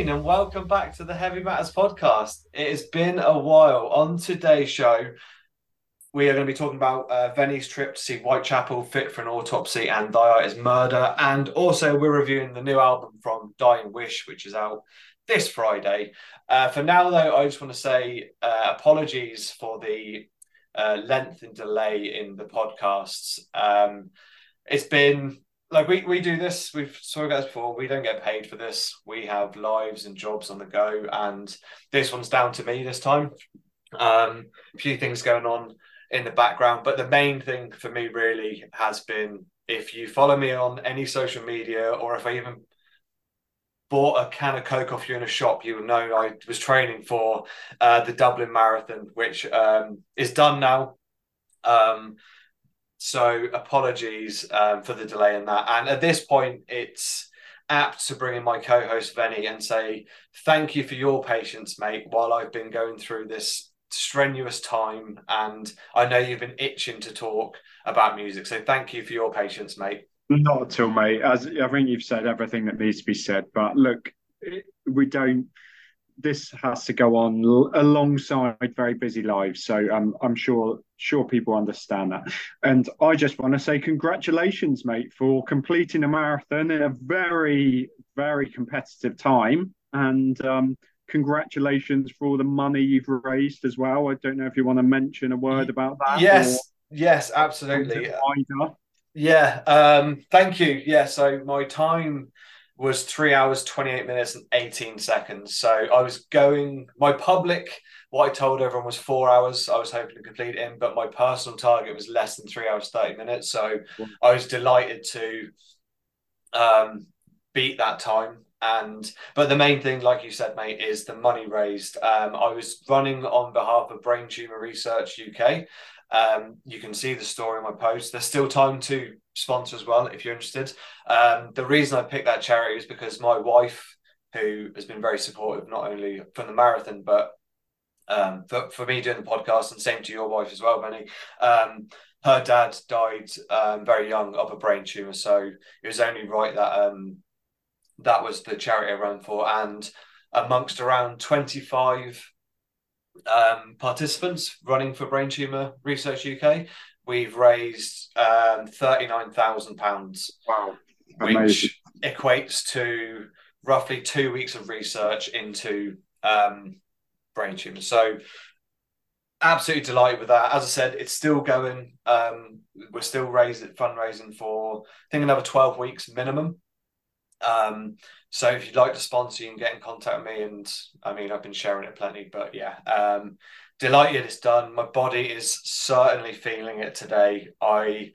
And welcome back to the Heavy Matters podcast. It has been a while. On today's show, we are going to be talking about uh, Venny's trip to see Whitechapel, Fit for an Autopsy, and Thy is Murder. And also, we're reviewing the new album from Dying Wish, which is out this Friday. Uh, for now, though, I just want to say uh, apologies for the uh, length and delay in the podcasts. Um, it's been like we, we do this we've spoken about this before we don't get paid for this. We have lives and jobs on the go and this one's down to me this time. Um a few things going on in the background but the main thing for me really has been if you follow me on any social media or if i even bought a can of coke off you in a shop you will know i was training for uh, the dublin marathon which um, is done now. Um, so apologies um, for the delay in that. And at this point, it's apt to bring in my co-host Venny and say thank you for your patience, mate, while I've been going through this strenuous time. And I know you've been itching to talk about music. So thank you for your patience, mate. Not at all, mate. As I think you've said everything that needs to be said. But look, we don't this has to go on alongside very busy lives. So um, I'm sure sure people understand that. And I just want to say congratulations, mate, for completing a marathon in a very very competitive time. And um, congratulations for all the money you've raised as well. I don't know if you want to mention a word about that. Yes, yes, absolutely. Yeah, um, thank you. Yeah, so my time was three hours, 28 minutes, and 18 seconds. So I was going, my public, what I told everyone was four hours. I was hoping to complete in, but my personal target was less than three hours, 30 minutes. So I was delighted to um, beat that time. And but the main thing, like you said, mate, is the money raised. Um, I was running on behalf of Brain Tumor Research UK. Um, you can see the story in my post. There's still time to sponsor as well if you're interested. Um, the reason I picked that charity is because my wife, who has been very supportive not only from the marathon but um, for, for me doing the podcast, and same to your wife as well, Venny. Um, her dad died um, very young of a brain tumor, so it was only right that um, that was the charity I ran for, and amongst around twenty five um, participants running for Brain Tumor Research UK, we've raised um, thirty-nine thousand pounds. Wow, Amazing. which equates to roughly two weeks of research into um, brain tumors. So, absolutely delighted with that. As I said, it's still going. Um, we're still raising fundraising for I think another twelve weeks minimum. Um, so if you'd like to sponsor, you can get in contact with me. And I mean, I've been sharing it plenty, but yeah, um, delighted it's done. My body is certainly feeling it today. I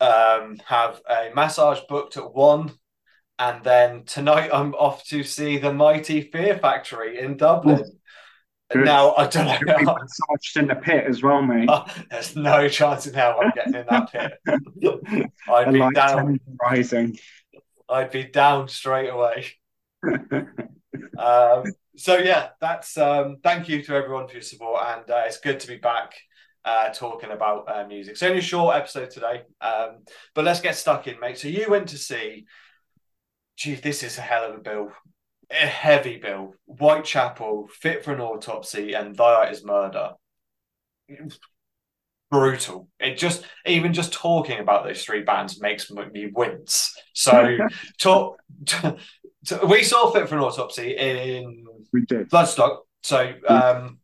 um, have a massage booked at one, and then tonight I'm off to see the mighty Fear Factory in Dublin. Good. Now I don't know. Be massaged in the pit as well, mate. Oh, there's no chance in hell I'm getting in that pit. I'd be down. Rising. I'd be down straight away. um, so yeah, that's um, thank you to everyone for your support, and uh, it's good to be back uh, talking about uh, music. It's only a short episode today, um, but let's get stuck in, mate. So you went to see, gee, this is a hell of a bill, a heavy bill. Whitechapel, Fit for an Autopsy, and Thy Art is Murder. Brutal. It just even just talking about those three bands makes me wince. So talk. we saw Fit for an Autopsy in we did. Bloodstock. So um,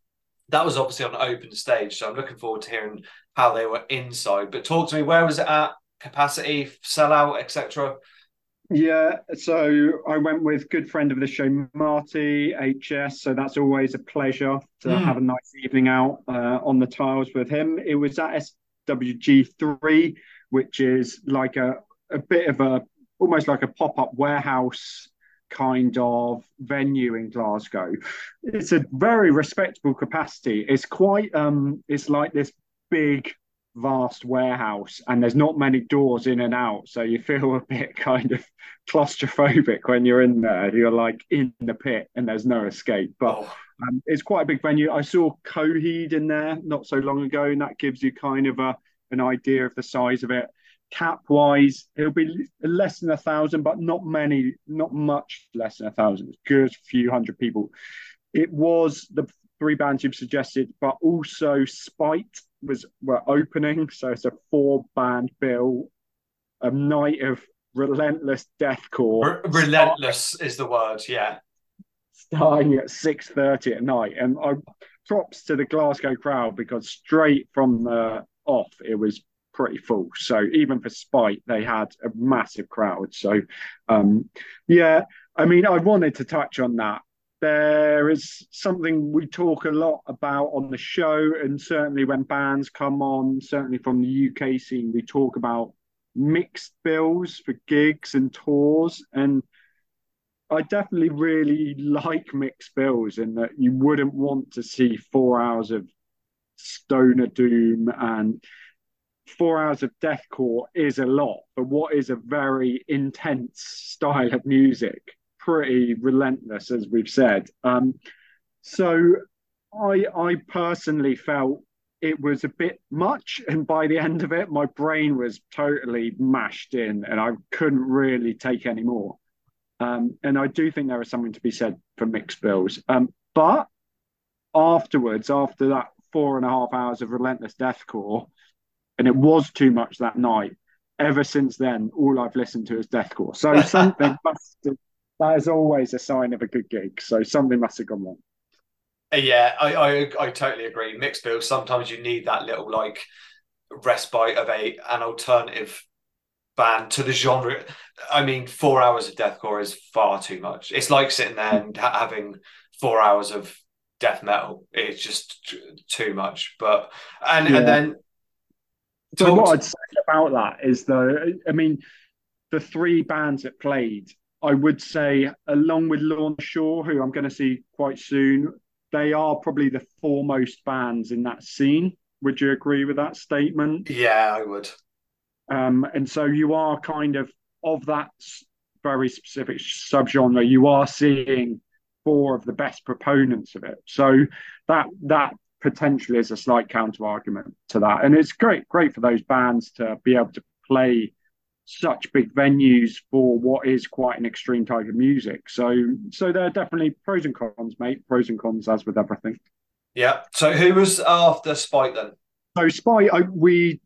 that was obviously on open stage. So I'm looking forward to hearing how they were inside. But talk to me, where was it at? Capacity, sellout, etc. Yeah, so I went with good friend of the show, Marty HS. So that's always a pleasure to mm. have a nice evening out uh, on the tiles with him. It was at SWG3, which is like a, a bit of a almost like a pop up warehouse kind of venue in Glasgow. It's a very respectable capacity. It's quite um it's like this big vast warehouse and there's not many doors in and out so you feel a bit kind of claustrophobic when you're in there you're like in the pit and there's no escape but oh. um, it's quite a big venue i saw coheed in there not so long ago and that gives you kind of a an idea of the size of it cap wise, it'll be less than a thousand, but not many, not much less than a thousand. It's good few hundred people. It was the three bands you've suggested, but also Spite was were opening, so it's a four band bill, a night of relentless deathcore. R- relentless starting, is the word, yeah. Starting at six thirty at night, and I props to the Glasgow crowd because straight from the off it was pretty full. So even for Spite, they had a massive crowd. So um, yeah, I mean, I wanted to touch on that. There is something we talk a lot about on the show, and certainly when bands come on, certainly from the UK scene, we talk about mixed bills for gigs and tours. And I definitely really like mixed bills in that you wouldn't want to see four hours of stoner doom and four hours of deathcore is a lot, but what is a very intense style of music, pretty relentless, as we've said. Um, so I I personally felt it was a bit much, and by the end of it, my brain was totally mashed in, and I couldn't really take any more. Um, and I do think there is something to be said for mixed bills. Um, but afterwards, after that four and a half hours of relentless deathcore, and it was too much that night. Ever since then, all I've listened to is deathcore. So something must have, that is always a sign of a good gig. So something must have gone wrong. Uh, yeah, I, I I totally agree. Mixed bills. Sometimes you need that little like respite of a an alternative band to the genre. I mean, four hours of deathcore is far too much. It's like sitting there and ha- having four hours of death metal. It's just too much. But and yeah. and then so what I'd say about that is though, I mean, the three bands that played, I would say, along with Lorna Shore, who I'm going to see quite soon, they are probably the foremost bands in that scene. Would you agree with that statement? Yeah, I would. Um, and so you are kind of of that very specific subgenre. You are seeing four of the best proponents of it. So that that potentially is a slight counter argument to that. And it's great, great for those bands to be able to play such big venues for what is quite an extreme type of music. So, so there are definitely pros and cons, mate. Pros and cons, as with everything. Yeah. So, who was after Spite then? So, Spite, I, we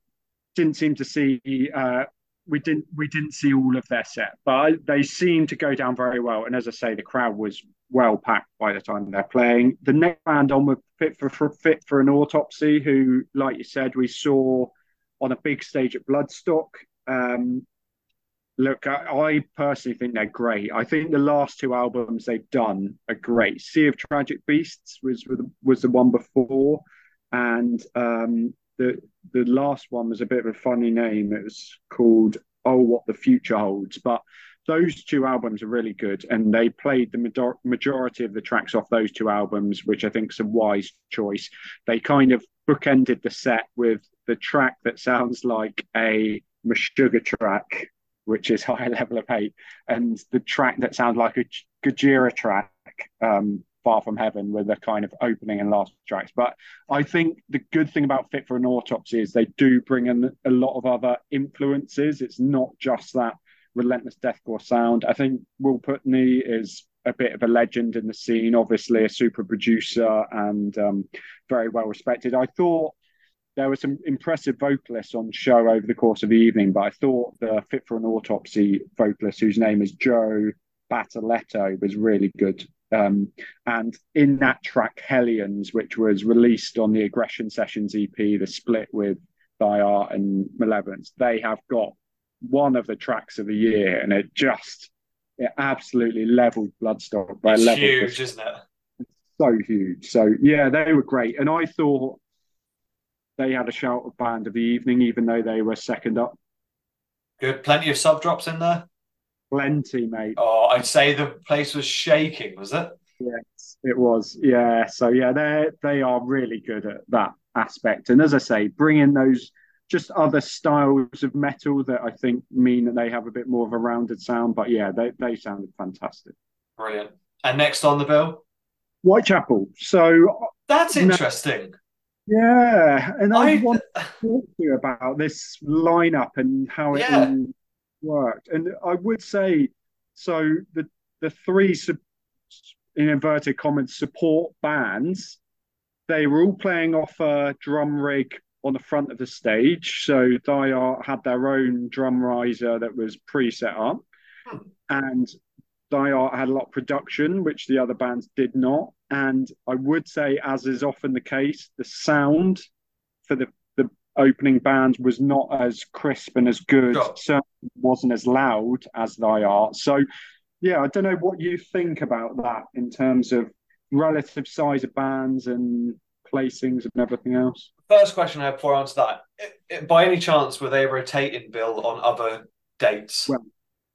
didn't seem to see. Uh, we didn't we didn't see all of their set, but they seemed to go down very well. And as I say, the crowd was well packed by the time they're playing. The next band on were Fit for, for Fit for an Autopsy, who, like you said, we saw on a big stage at Bloodstock. Um, look, I, I, personally think they're great. I think the last two albums they've done are great. Sea of Tragic Beasts was was the one before, and um, the the last one was a bit of a funny name. It was called Oh What the Future Holds, but those two albums are really good, and they played the majority of the tracks off those two albums, which I think is a wise choice. They kind of bookended the set with the track that sounds like a Meshuggah track, which is High Level of Hate, and the track that sounds like a Gojira track, um, Far From Heaven, with the kind of opening and last tracks. But I think the good thing about Fit for an Autopsy is they do bring in a lot of other influences. It's not just that relentless deathcore sound. I think Will Putney is a bit of a legend in the scene, obviously a super producer and um, very well respected. I thought there were some impressive vocalists on show over the course of the evening, but I thought the Fit for an Autopsy vocalist, whose name is Joe Badolato, was really good. Um, and in that track, Hellions, which was released on the Aggression Sessions EP, the split with Thy Art and Malevolence, they have got one of the tracks of the year, and it just it absolutely leveled Bloodstock by it's level. Huge, isn't it? so huge. So yeah, they were great, and I thought they had a shout of band of the evening, even though they were second up. Good, plenty of sub drops in there. Plenty, mate. Oh, I'd say the place was shaking. Was it? Yes, it was. Yeah. So yeah, they they are really good at that aspect, and as I say, bringing those just other styles of metal that I think mean that they have a bit more of a rounded sound. But yeah, they, they sounded fantastic. Brilliant. And next on the bill? Whitechapel. So that's interesting. Yeah, and I, I want to talk to you about this lineup and how it yeah, all worked. And I would say, so the the three in inverted commas support bands, they were all playing off a drum rig on the front of the stage. So Thy Art had their own drum riser that was pre-set up, Hmm. and Thy Art had a lot of production, which the other bands did not. And I would say, as is often the case, the sound for the opening band was not as crisp and as good, Sure. certainly wasn't as loud as Thy Art. So, yeah, I don't know what you think about that in terms of relative size of bands and placings and everything else. First question I have before I answer that: I- I- by any chance were they rotating Bill on other dates? Well,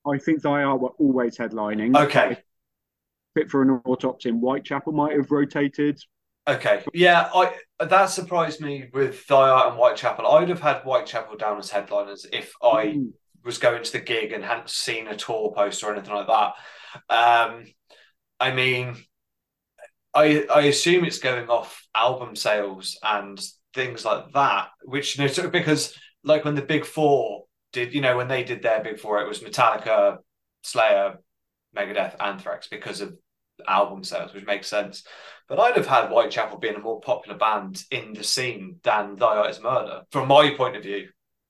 I think Thy Art were always headlining. Okay. Fit for an autopsy in Whitechapel might have rotated. Okay, yeah, I that surprised me with Thy Art and Whitechapel. I'd have had Whitechapel down as headliners if I Mm. was going to the gig and hadn't seen a tour post or anything like that. Um, I mean, I I assume it's going off album sales and things like that, which you know, sort of because like when the Big Four did, you know, when they did their Big Four, it was Metallica, Slayer, Megadeth, Anthrax because of album sales, which makes sense. But I'd have had Whitechapel being a more popular band in the scene than Thy Art is Murder, from my point of view.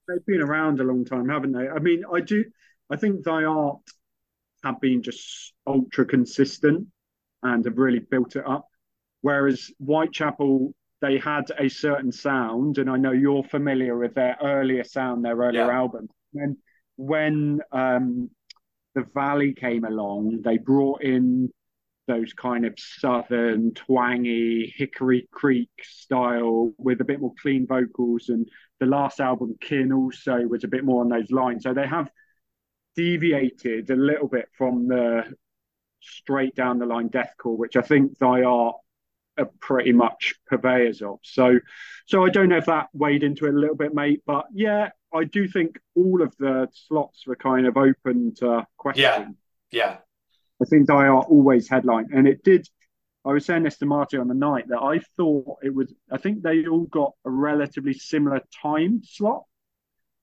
They've been around a long time, haven't they? I mean, I do. I think Thy Art have been just ultra consistent and have really built it up. Whereas Whitechapel, they had a certain sound, and I know you're familiar with their earlier sound, their earlier Yeah. albums. And when um, the Valley came along, they brought in those kind of southern, twangy, Hickory Creek style with a bit more clean vocals. And the last album, Kin, also was a bit more on those lines. So they have deviated a little bit from the straight down the line deathcore, which I think they are are pretty much purveyors of. So, so I don't know if that weighed into it a little bit, mate. But yeah, I do think all of the slots were kind of open to question. Yeah. Yeah. I think Thy Art always headline, and it did. I was saying this to Marty on the night that I thought it was. I think they all got a relatively similar time slot.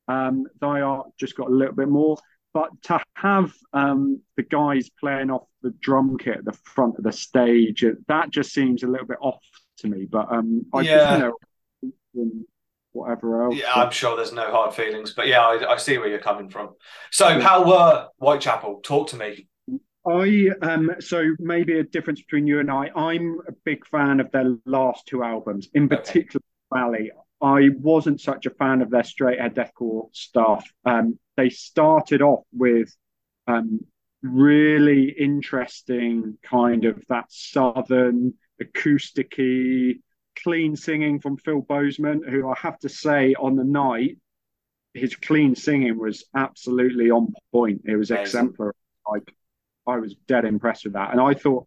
Um, Thy Art just got a little bit more, but to have um, the guys playing off the drum kit at the front of the stage, that just seems a little bit off to me. But um, I Yeah. just, you know, whatever else. Yeah, I'm sure there's no hard feelings, but yeah, I, I see where you're coming from. So, how were Whitechapel? Talk to me. I um so maybe a difference between you and I. I'm a big fan of their last two albums, in Okay. particular Valley. I wasn't such a fan of their straight ahead deathcore stuff. Um, they started off with um really interesting kind of that southern acousticy clean singing from Phil Bozeman, who I have to say on the night his clean singing was absolutely on point. It was Amazing. exemplary. Like I was dead impressed with that. And I thought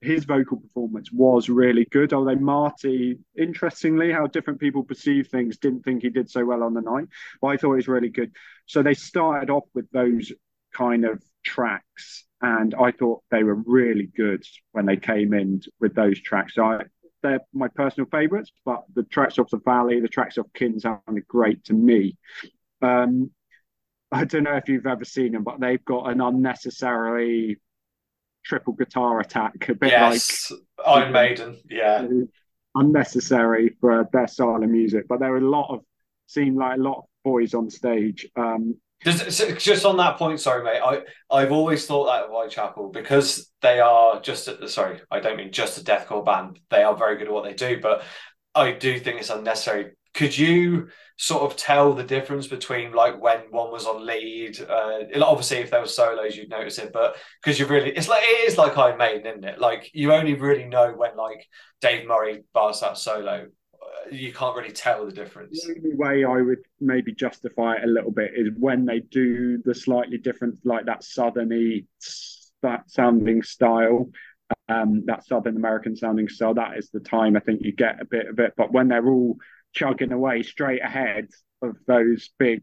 his vocal performance was really good. Although Marty, interestingly, how different people perceive things, didn't think he did so well on the night. But I thought he was really good. So they started off with those kind of tracks. And I thought they were really good when they came in with those tracks. So I, they're my personal favourites, but the tracks off the Valley, the tracks off Kin sounded great to me. Um, I don't know if you've ever seen them, but they've got an unnecessarily triple guitar attack, a bit Yes, Iron Maiden. Yeah, unnecessary for their style of music. But there are a lot of seem like a lot of boys on stage. Um, just just on that point. Sorry, mate. I I've always thought that of Whitechapel because they are just sorry. I don't mean just a deathcore band. They are very good at what they do, but I do think it's unnecessary. Could you sort of tell the difference between like when one was on lead? Uh, obviously, if there were solos, you'd notice it, but because you really, it's like it is like Iron Maiden, isn't it? Like you only really know when like Dave Murray bars that solo. Uh, You can't really tell the difference. the only way I would maybe justify it a little bit is when they do the slightly different, like that southerny that sounding style, um, that Southern American sounding style. That is the time I think you get a bit of it. But when they're all chugging away straight ahead of those big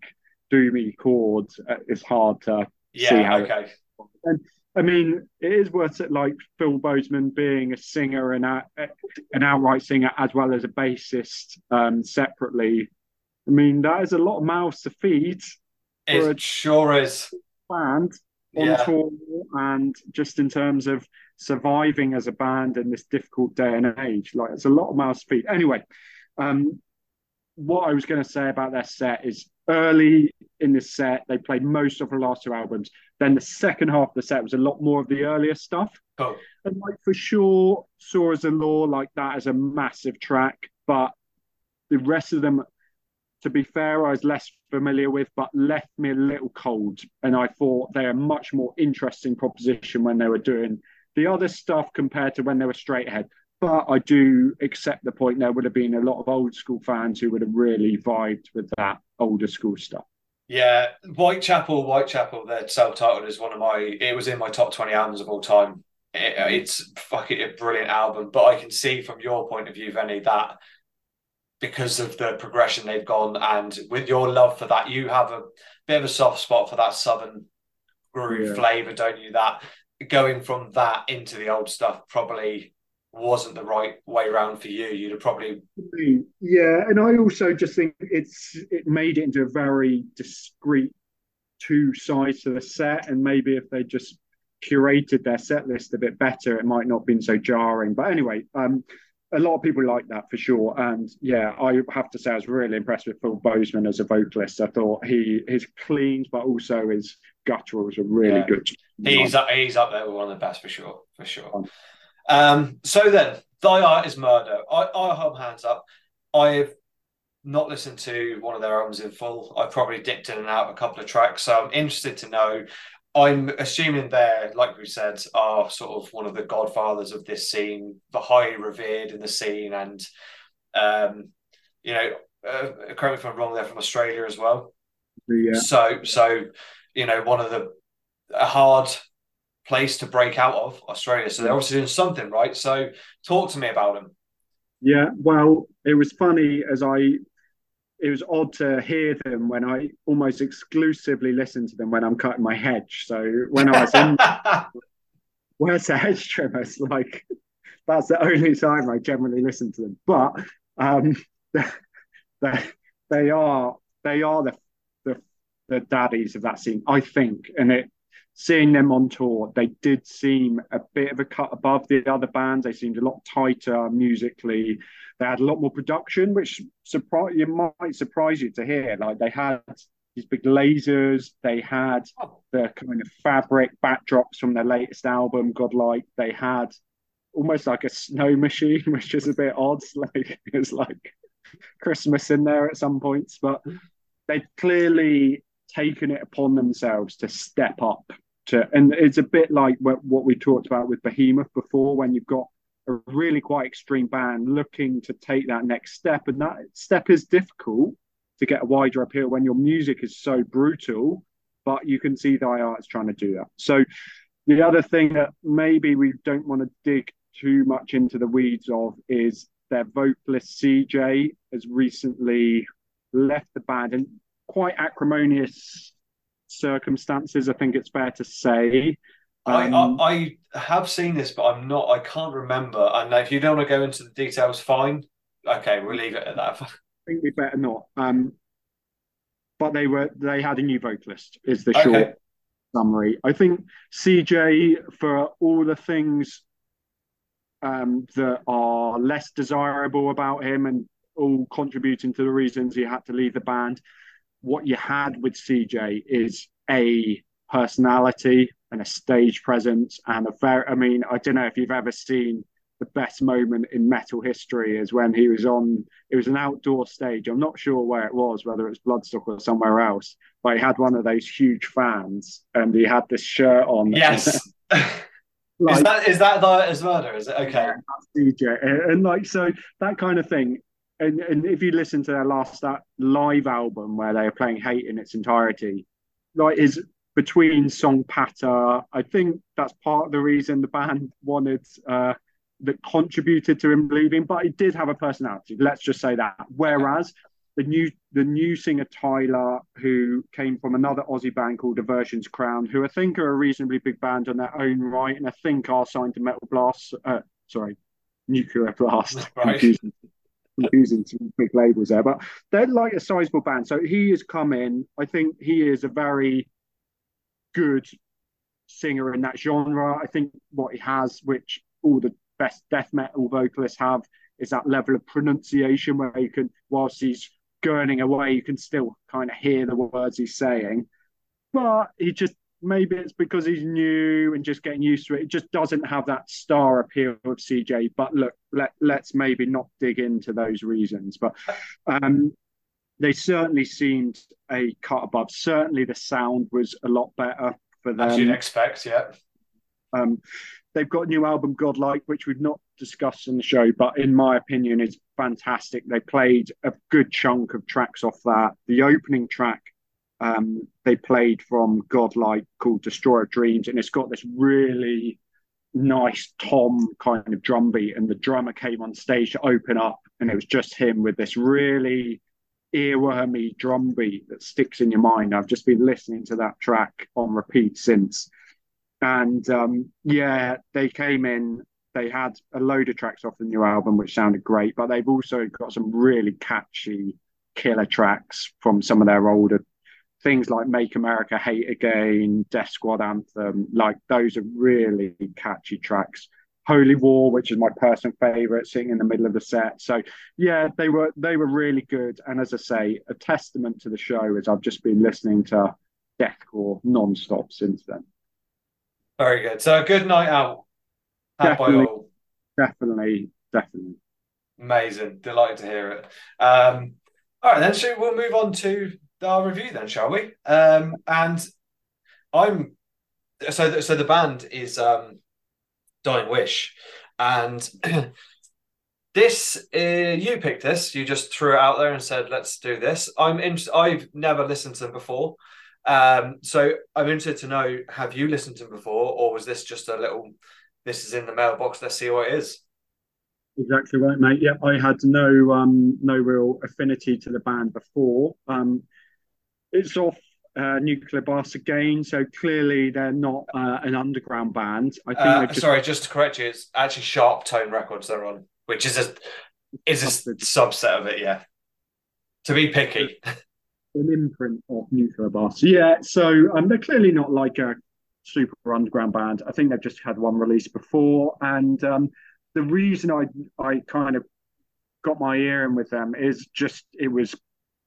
doomy chords, uh, it's hard to see Yeah. how Okay. And I mean, it is worth it. Like Phil Bozeman being a singer and a, an outright singer as well as a bassist um, separately. I mean, that is a lot of mouths to feed. It sure is. Band on yeah. tour and just in terms of surviving as a band in this difficult day and age, like it's a lot of mouths to feed. Anyway, um, what I was going to say about their set is early in the set, they played most of the last two albums. Then the second half of the set was a lot more of the earlier stuff. Oh. And like for sure, Saw Is the Law, like that is a massive track. But the rest of them, to be fair, I was less familiar with, but left me a little cold. And I thought they're a much more interesting proposition when they were doing the other stuff compared to when they were straight ahead. But I do accept the point there would have been a lot of old school fans who would have really vibed with that older school stuff. Yeah, Whitechapel, Whitechapel, that self-titled is one of my. It was in my top twenty albums of all time. It, uh, it's fucking a brilliant album, but I can see from your point of view, Venny, that because of the progression they've gone, and with your love for that, you have a bit of a soft spot for that southern groove yeah. flavor, don't you? That going from that into the old stuff probably wasn't the right way around for you. You'd have probably yeah, and I also just think it's it made it into a very discreet two sides to the set, and maybe if they just curated their set list a bit better, it might not have been so jarring. But anyway, um, a lot of people like that for sure. And yeah, I have to say I was really impressed with Phil Bozeman as a vocalist. I thought he his cleans, but also his gutturals were really yeah. good. He's up, he's up there with one of the best for sure, for sure. Um, so then, Thy Art is Murder. I, I hold hands up. I've not listened to one of their albums in full. I've probably dipped in and out a couple of tracks. So I'm interested to know. I'm assuming they're, like we said, are sort of one of the godfathers of this scene, the highly revered in the scene, and um, you know, uh, correct me if I'm wrong, they're from Australia as well. Yeah. So, so you know, one of the hard place to break out of Australia. So they're obviously doing something right. So talk to me about them. Yeah, well, it was funny as I. It was odd to hear them when I almost exclusively listen to them when I'm cutting my hedge. So when I was in, where's the hedge trimmers? Like that's the only time I generally listen to them. But um, they, they are they are the, the the daddies of that scene, I think, and it seeing them on tour, they did seem a bit of a cut above the other bands. They seemed a lot tighter musically. They had a lot more production, which surprise you might surprise you to hear. Like they had these big lasers. They had oh. the kind of fabric backdrops from their latest album, Godlike. They had almost like a snow machine, which is a bit odd. Like it was like Christmas in there at some points, but they clearly taken it upon themselves to step up to, and it's a bit like what, what we talked about with Behemoth before, when you've got a really quite extreme band looking to take that next step, and that step is difficult to get a wider appeal when your music is so brutal. But you can see Thy Art's trying to do that. So the other thing that maybe we don't want to dig too much into the weeds of is their vocalist CJ has recently left the band and quite acrimonious circumstances. I think it's fair to say. Um, I, I, have seen this, but I'm not. I can't remember. And if you don't want to go into the details, fine. Okay, we'll leave it at that. I think we better not. Um, but they were they had a new vocalist. Is the short summary. I think CJ for all the things um, that are less desirable about him and all contributing to the reasons he had to leave the band what you had with CJ is a personality and a stage presence and a very I mean, I don't know if you've ever seen the best moment in metal history is when he was on it was an outdoor stage. I'm not sure where it was, whether it's Bloodstock or somewhere else, but he had one of those huge fans and he had this shirt on. Yes. like, is that is that the is murder? Is it okay? Yeah, CJ. And, and like so that kind of thing and, and if you listen to their last that live album where they are playing Hate in its entirety, like is between song patter. I think that's part of the reason the band wanted uh, that contributed to him leaving, but he did have a personality. Let's just say that. Whereas the new the new singer Tyler, who came from another Aussie band called Aversion's Crown, who I think are a reasonably big band on their own right, and I think are signed to Metal Blast. Uh, sorry, Nuclear Blast. Right. Confusing some big labels there, but they're like a sizable band. So he has come in. I think he is a very good singer in that genre. I think what he has, which all the best death metal vocalists have, is that level of pronunciation where you can, whilst he's gurning away, you can still kind of hear the words he's saying. But he just maybe it's because he's new and just getting used to it. It just doesn't have that star appeal of CJ. But look, let let's maybe not dig into those reasons. But um, they certainly seemed a cut above. Certainly, the sound was a lot better for them. As you'd expect, yeah. Um, they've got a new album, Godlike, which we've not discussed in the show, but in my opinion, is fantastic. They played a good chunk of tracks off that. The opening track um, they played from Godlike called Destroyer Dreams, and it's got this really nice tom kind of drum beat. And the drummer came on stage to open up, and it was just him with this really earwormy drum beat that sticks in your mind. I've just been listening to that track on repeat since. And um, yeah, they came in, they had a load of tracks off the new album, which sounded great, but they've also got some really catchy killer tracks from some of their older things like Make America Hate Again, Death Squad Anthem. Like those are really catchy tracks. Holy War, which is my personal favorite, sitting in the middle of the set. So yeah, they were they were really good. And as I say, a testament to the show is I've just been listening to deathcore non-stop since then. Very good. So a good night out. Definitely, definitely, definitely. Amazing. Delighted to hear it. Um, all right, then so we'll move on to our review then, shall we? Um, and I'm so so the band is um Dying Wish. And this, uh, you picked this. You just threw it out there and said, "Let's do this." I'm interested. I've never listened to them before, um, so I'm interested to know: Have you listened to them before, or was this just a little? This is in the mailbox. Let's see what it is. Exactly right, mate. Yeah, I had no um, no real affinity to the band before. Um, it's off uh, Nuclear Blast again. So clearly they're not uh, an underground band. I think. Uh, just... Sorry, just to correct you, it's actually Sharp Tone Records they're on, which is a is a subset of it. Yeah. To be picky. An imprint of Nuclear Blast. Yeah. So um, they're clearly not like a super underground band. I think they've just had one release before, and um, the reason I I kind of got my ear in with them is just it was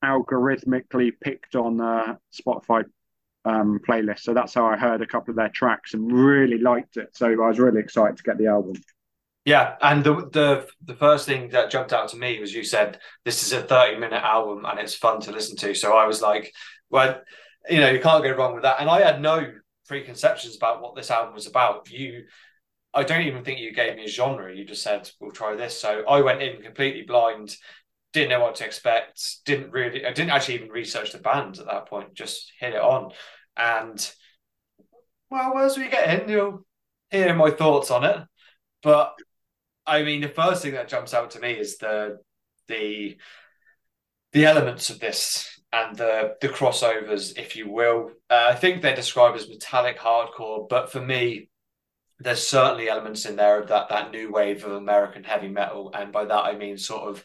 algorithmically picked on uh, Spotify um, playlist. So that's how I heard a couple of their tracks and really liked it. So I was really excited to get the album. Yeah, and the the the first thing that jumped out to me was you said this is a thirty minute album and it's fun to listen to. So I was like, well, you know, you can't go wrong with that. And I had no preconceptions about what this album was about. You, I don't even think you gave me a genre. You just said we'll try this. So I went in completely blind didn't know what to expect. Didn't really, I didn't actually even research the band at that point. Just hit it on, and well, as we get in, you'll hear my thoughts on it. But I mean, the first thing that jumps out to me is the the the elements of this and the the crossovers, if you will. Uh, I think they're described as metallic hardcore, but for me, there's certainly elements in there of that that new wave of American heavy metal, and by that I mean sort of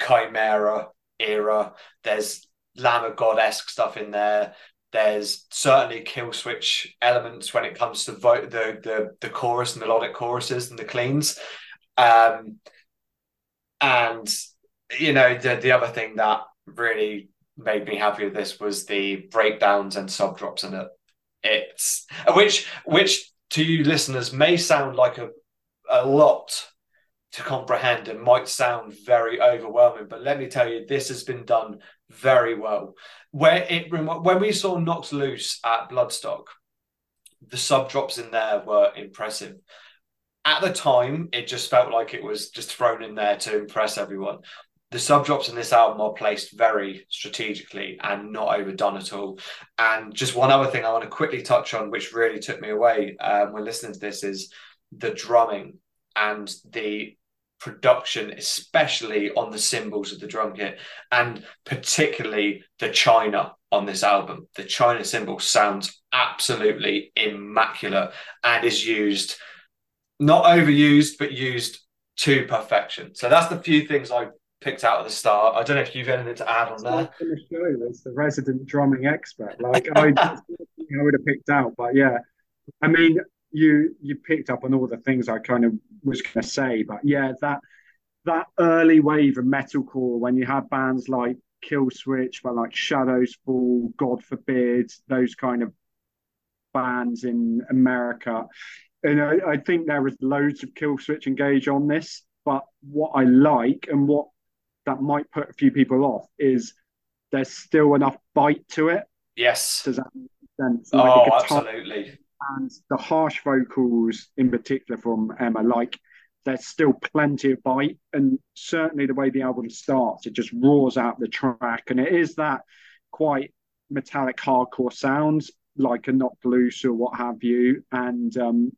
Chimaira era. There's Lamb of God esque stuff in there. There's certainly Killswitch elements when it comes to vo- the the the chorus, melodic choruses, and the cleans. Um, and you know the the other thing that really made me happy with this was the breakdowns and sub drops in it. It's which which to you listeners may sound like a a lot to comprehend and might sound very overwhelming, but let me tell you, this has been done very well. Where it when we saw Knocked Loose at Bloodstock, the sub drops in there were impressive. At the time, it just felt like it was just thrown in there to impress everyone. The sub drops in this album are placed very strategically and not overdone at all. And just one other thing I want to quickly touch on, which really took me away um, when listening to this, is the drumming and the production, especially on the cymbals of the drum kit, and particularly the China on this album. The China cymbal sounds absolutely immaculate and is used not overused, but used to perfection. So that's the few things I picked out at the start. I don't know if you've anything to add on there. The show as the resident drumming expert, like I, I would have picked out, but yeah, I mean, you you picked up on all the things I kind of was going to say, but yeah, that that early wave of metalcore when you had bands like Killswitch, but like Shadows Fall, God Forbid, those kind of bands in America. And I, I think there was loads of Killswitch Engage on this, but what I like and what that might put a few people off is there's still enough bite to it. Yes. Does that make sense? Like oh, absolutely. And the harsh vocals, in particular from Emma, like there's still plenty of bite. And certainly the way the album starts, it just roars out the track. And it is that quite metallic hardcore sounds, like a Knocked Loose or what have you. And um,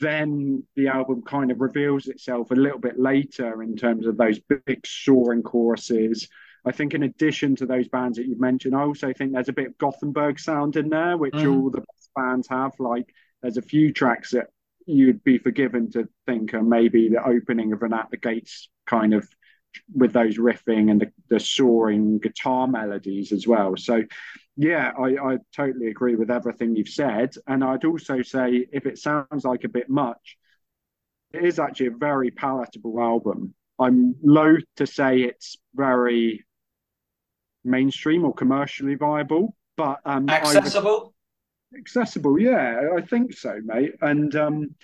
then the album kind of reveals itself a little bit later in terms of those big soaring choruses. I think in addition to those bands that you've mentioned, I also think there's a bit of Gothenburg sound in there, which mm. all the bands have. Like there's a few tracks that you'd be forgiven to think are maybe the opening of an At the Gates kind of with those riffing and the, the soaring guitar melodies as well. So yeah, I, I totally agree with everything you've said. And I'd also say if it sounds like a bit much, it is actually a very palatable album. I'm loath to say it's very mainstream or commercially viable, but um, accessible. Accessible, yeah, I think so, mate. And um,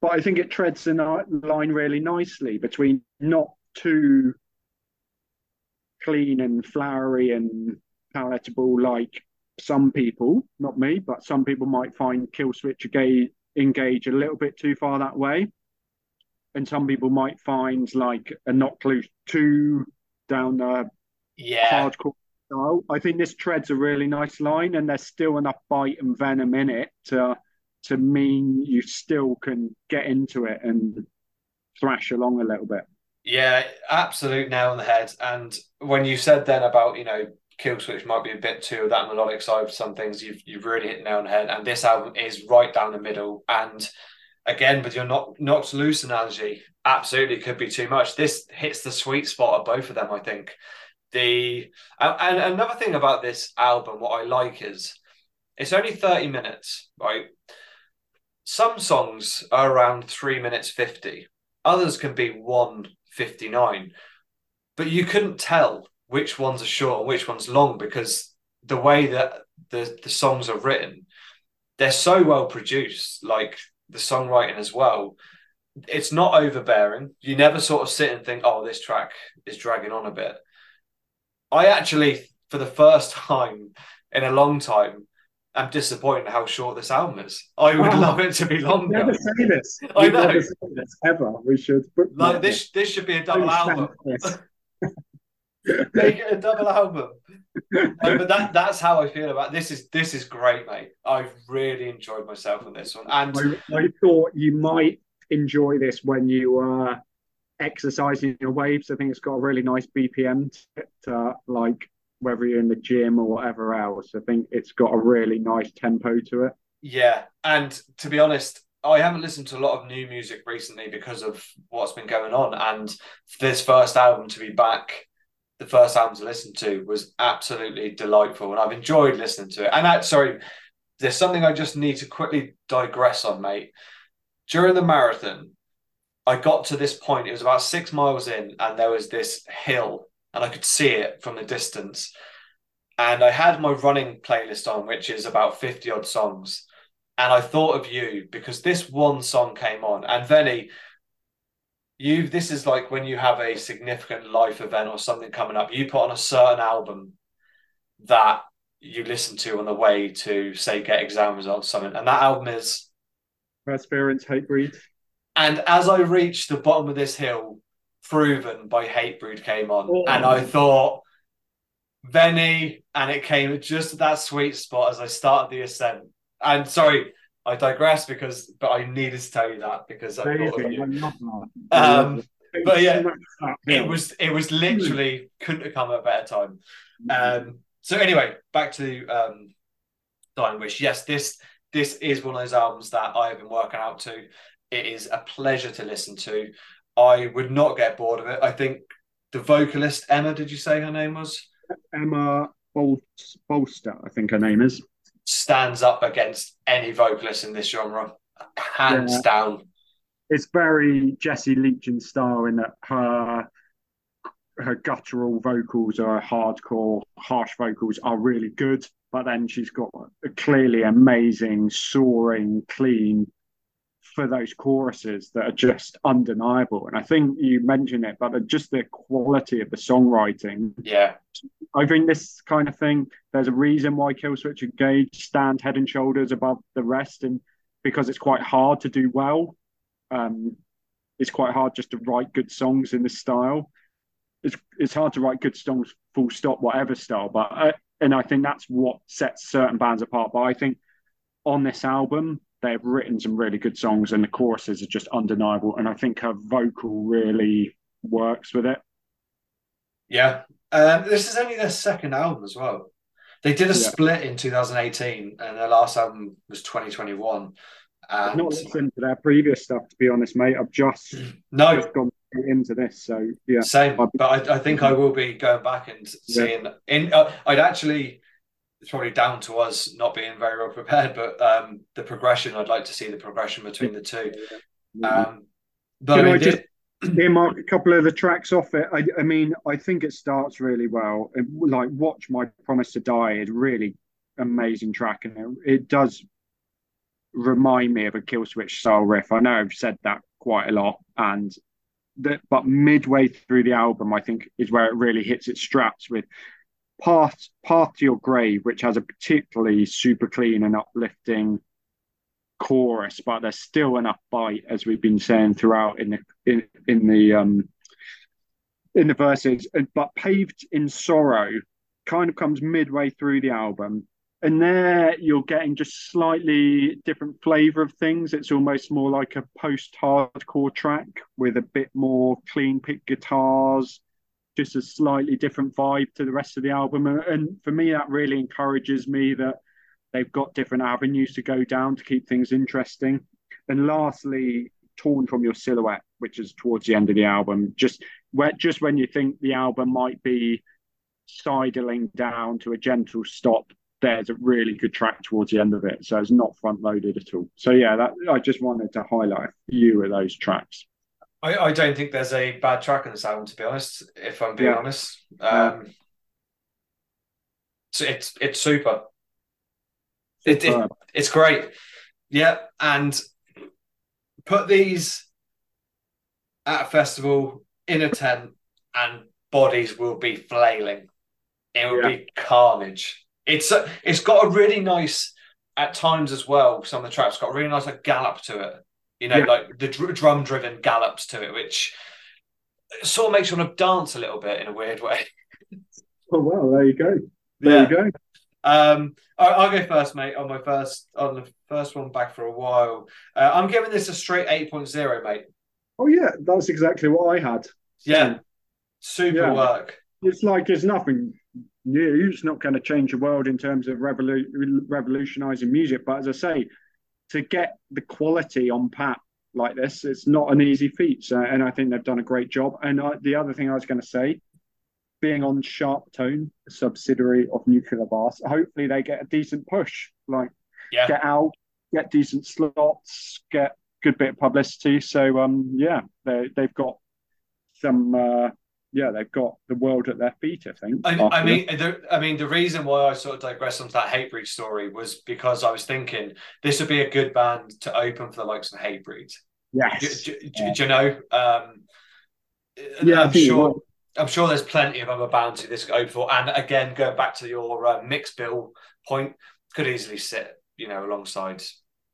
but I think it treads the line really nicely between not too clean and flowery and palatable like some people, not me, but some people might find Killswitch engage, engage a little bit too far that way. And some people might find like a Knocked Loose too down the yeah. hardcore style. I think this treads a really nice line and there's still enough bite and venom in it to to mean you still can get into it and thrash along a little bit. Yeah, absolute nail on the head. And when you said then about, you know, Killswitch might be a bit too that melodic side for some things. You've you've really hit nail on the head, and this album is right down the middle. And again, with your not knocked loose analogy, absolutely could be too much. This hits the sweet spot of both of them. I think the and another thing about this album, what I like is it's only thirty minutes, right? Some songs are around three minutes fifty. Others can be one fifty nine, but you couldn't tell which ones are short and which ones long because the way that the the songs are written, they're so well produced. Like the songwriting as well, it's not overbearing. You never sort of sit and think, "Oh, this track is dragging on a bit." I actually, for the first time in a long time, am disappointed how short this album is. I would wow. love it to be longer. Never say this. I know. Never say this ever. We should. Like this. This should be a double album. Make it a double album. but that that's how I feel about this. Is this is great, mate? I've really enjoyed myself on this one. And I, I thought you might enjoy this when you are exercising your waves. I think it's got a really nice BPM to it. like whether you're in the gym or whatever else. I think it's got a really nice tempo to it. Yeah, and to be honest, I haven't listened to a lot of new music recently because of what's been going on, and this first album to be back the first album to listen to was absolutely delightful, and I've enjoyed listening to it. And that, sorry, there's something I just need to quickly digress on, mate. During the marathon, I got to this point. It was about six miles in, and there was this hill, and I could see it from the distance. And I had my running playlist on, which is about 50 odd songs. And I thought of you because this one song came on. And Venny, you this is like when you have a significant life event or something coming up you put on a certain album that you listen to on the way to say get exam results something and that album is Perseverance Hatebreed and as I reached the bottom of this hill Proven by Hatebreed came on oh. and I thought Venny and it came just at that sweet spot as I started the ascent and sorry I digress because, but I needed to tell you that because I thought of you. Um, but yeah, it was it was literally couldn't have come at a better time. Mm-hmm. Um, so anyway, back to um, Dying Wish. Yes, this this is one of those albums that I have been working out to. It is a pleasure to listen to. I would not get bored of it. I think the vocalist Emma, did you say her name was Emma Bol- Bolster? I think her name is stands up against any vocalist in this genre, hands yeah. down. It's very Jesse Leach in style in that her her guttural vocals are hardcore, harsh vocals are really good, but then she's got a clearly amazing, soaring, clean for those choruses that are just undeniable. And I think you mentioned it, but just the quality of the songwriting. Yeah. I think this kind of thing, there's a reason why Killswitch Engage stand head and shoulders above the rest, and because it's quite hard to do well. Um, it's quite hard just to write good songs in this style. It's it's hard to write good songs, full stop, whatever style. But uh, and I think that's what sets certain bands apart. But I think on this album, they've written some really good songs, and the choruses are just undeniable. And I think her vocal really works with it. Yeah, um, this is only their second album as well. They did a yeah. split in 2018, and their last album was 2021. And... I've not listened to their previous stuff, to be honest, mate. I've just no just gone into this, so yeah. Same, but I, I think I will be going back and seeing. Yeah. In uh, I'd actually it's probably down to us not being very well prepared, but um, the progression, I'd like to see the progression between the two. Um, but Can I, I just earmark a couple of the tracks off it? I, I, mean, I think it starts really well. like, Watch My Promise to Die is really amazing track, and it, it does remind me of a Killswitch style riff. I know I've said that quite a lot, and that, but midway through the album, I think is where it really hits its straps with Path Path to Your Grave, which has a particularly super clean and uplifting chorus, but there's still enough bite, as we've been saying throughout in the in, in the um in the verses. But Paved in Sorrow kind of comes midway through the album. And there you're getting just slightly different flavor of things. It's almost more like a post-hardcore track with a bit more clean pick guitars, just a slightly different vibe to the rest of the album. And for me, that really encourages me that they've got different avenues to go down to keep things interesting. And lastly, torn from your silhouette, which is towards the end of the album, just where just when you think the album might be sidling down to a gentle stop, there's a really good track towards the end of it. So it's not front loaded at all. So yeah, that I just wanted to highlight a few of those tracks. I, I don't think there's a bad track on this album, to be honest. If I'm being yeah. honest, um, so it's it's super. It, it, it's great, yeah. And put these at a festival in a tent, and bodies will be flailing. It will yeah. be carnage. It's a, it's got a really nice at times as well. Some of the tracks got a really nice like gallop to it you know, yeah. like the dr- drum driven gallops to it, which sort of makes you want to dance a little bit in a weird way. Oh well, there you go. There yeah. you go. Um, I, will go first, mate. On my first, on the first one back for a while. Uh, I'm giving this a straight 8.0, mate. Oh yeah, that's exactly what I had. Yeah, super yeah. work. It's like it's nothing new. It's not going to change the world in terms of revolu- revolutionizing music. But as I say, to get the quality on pat like this, it's not an easy feat. So, and I think they've done a great job. And I, the other thing I was going to say, being on SharpTone, a subsidiary of Nuclear Blast, hopefully they get a decent push. Like, yeah. get out, get decent slots, get good bit of publicity. So, um, yeah, they they've got some uh, yeah, they've got the world at their feet. I think. I, I mean, the, I mean, the reason why I sort of digressed onto that Hatebreed story was because I was thinking this would be a good band to open for the likes of Hatebreed. Yes. Do, do, yeah. do you know? Um, yeah, I'm sure. I'm sure there's plenty of other bands who this could open for. And again, going back to your uh, mix bill point, could easily sit, you know, alongside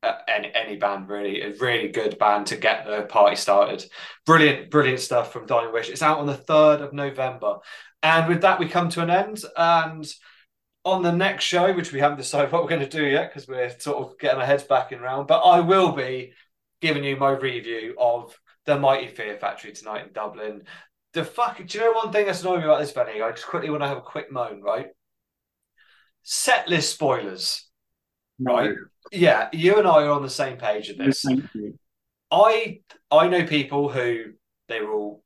Uh, any, any band really a really good band to get the party started brilliant brilliant stuff from dying wish it's out on the 3rd of november and with that we come to an end and on the next show which we haven't decided what we're going to do yet because we're sort of getting our heads back in round but i will be giving you my review of the Mighty Fear Factory tonight in Dublin. The fuck. Do you know one thing that's annoying me about this venue? I just quickly want to have a quick moan, right? Set list spoilers, right? Yeah, you and I are on the same page of this. I I know people who they will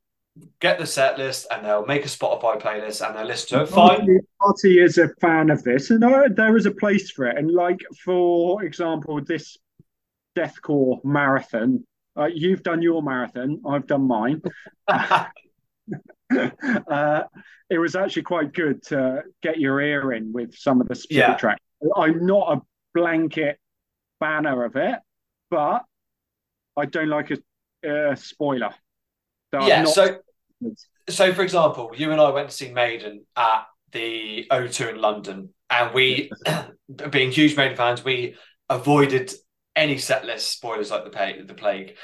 get the set list and they'll make a Spotify playlist and they'll listen to it. Fine. Marty, Marty is a fan of this, and uh, there is a place for it. And like, for example, this deathcore marathon, uh, you've done your marathon, I've done mine. uh, it was actually quite good to get your ear in with some of the specific Yeah. tracks. I'm not a blanket banner of it, but I don't like a, spoiler. So yeah, not- so so for example, you and I went to see Maiden at the O2 in London, and we, being huge Maiden fans, we avoided any set list spoilers like the the plague.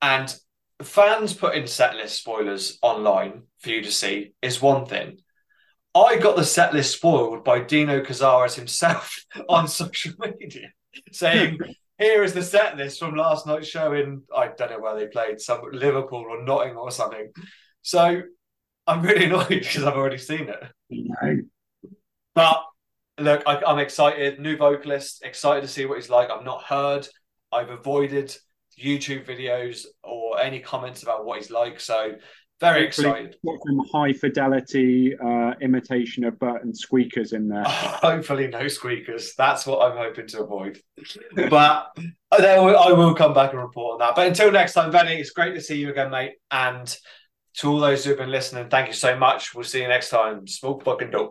And fans putting set list spoilers online for you to see is one thing. I got the set list spoiled by Dino Cazares himself on social media, saying, "Here is the set list from last night's show in I don't know where they played, some Liverpool or Nottingham or something." So I'm really annoyed because I've already seen it. No. But look, I, I'm excited. New vocalist, excited to see what he's like. I've not heard. I've avoided YouTube videos or any comments about what he's like. So very excited. Some high fidelity uh, imitation of Burton squeakers in there. Hopefully, no squeakers. That's what I'm hoping to avoid. but then I will come back and report on that. But until next time, Venny, it's great to see you again, mate. And to all those who have been listening, thank you so much. We'll see you next time. Smoke fucking dope.